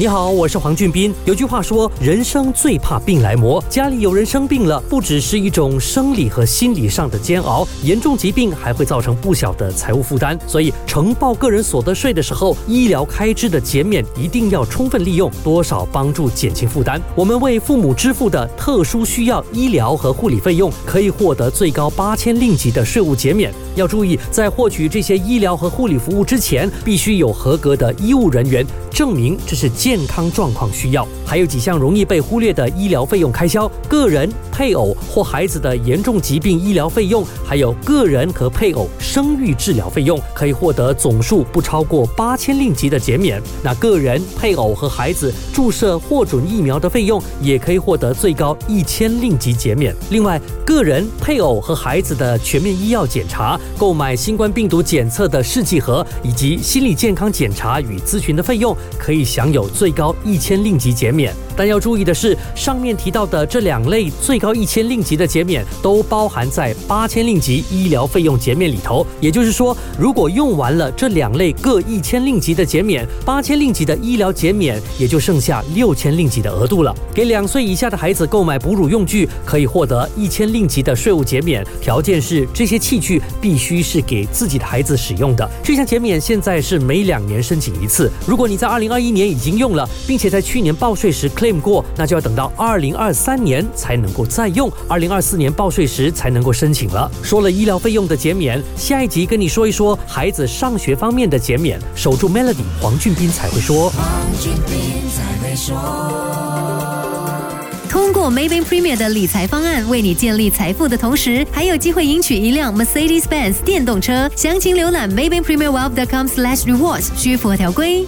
你好，我是黄俊斌。有句话说，人生最怕病来磨。家里有人生病了，不只是一种生理和心理上的煎熬，严重疾病还会造成不小的财务负担。所以，呈报个人所得税的时候，医疗开支的减免一定要充分利用，多少帮助减轻负担。我们为父母支付的特殊需要医疗和护理费用，可以获得最高八千令吉的税务减免。要注意，在获取这些医疗和护理服务之前，必须有合格的医务人员证明这是。健康状况需要，还有几项容易被忽略的医疗费用开销：个人、配偶或孩子的严重疾病医疗费用，还有个人和配偶生育治疗费用，可以获得总数不超过八千令吉的减免。那个人、配偶和孩子注射获准疫苗的费用，也可以获得最高一千令吉减免。另外，个人、配偶和孩子的全面医药检查、购买新冠病毒检测的试剂盒以及心理健康检查与咨询的费用，可以享有。最高一千令吉减免。但要注意的是，上面提到的这两类最高一千令吉的减免都包含在八千令吉医疗费用减免里头。也就是说，如果用完了这两类各一千令吉的减免，八千令吉的医疗减免也就剩下六千令吉的额度了。给两岁以下的孩子购买哺乳用具，可以获得一千令吉的税务减免，条件是这些器具必须是给自己的孩子使用的。这项减免现在是每两年申请一次。如果你在二二零二一年已经用了，并且在去年报税时 claim。过，那就要等到二零二三年才能够再用，二零二四年报税时才能够申请了。说了医疗费用的减免，下一集跟你说一说孩子上学方面的减免。守住 Melody，黄俊斌才会说。通过 Maybank Premier 的理财方案，为你建立财富的同时，还有机会赢取一辆 Mercedes-Benz 电动车。详情浏览 Maybank Premier Wealth.com/rewards，需符合条规。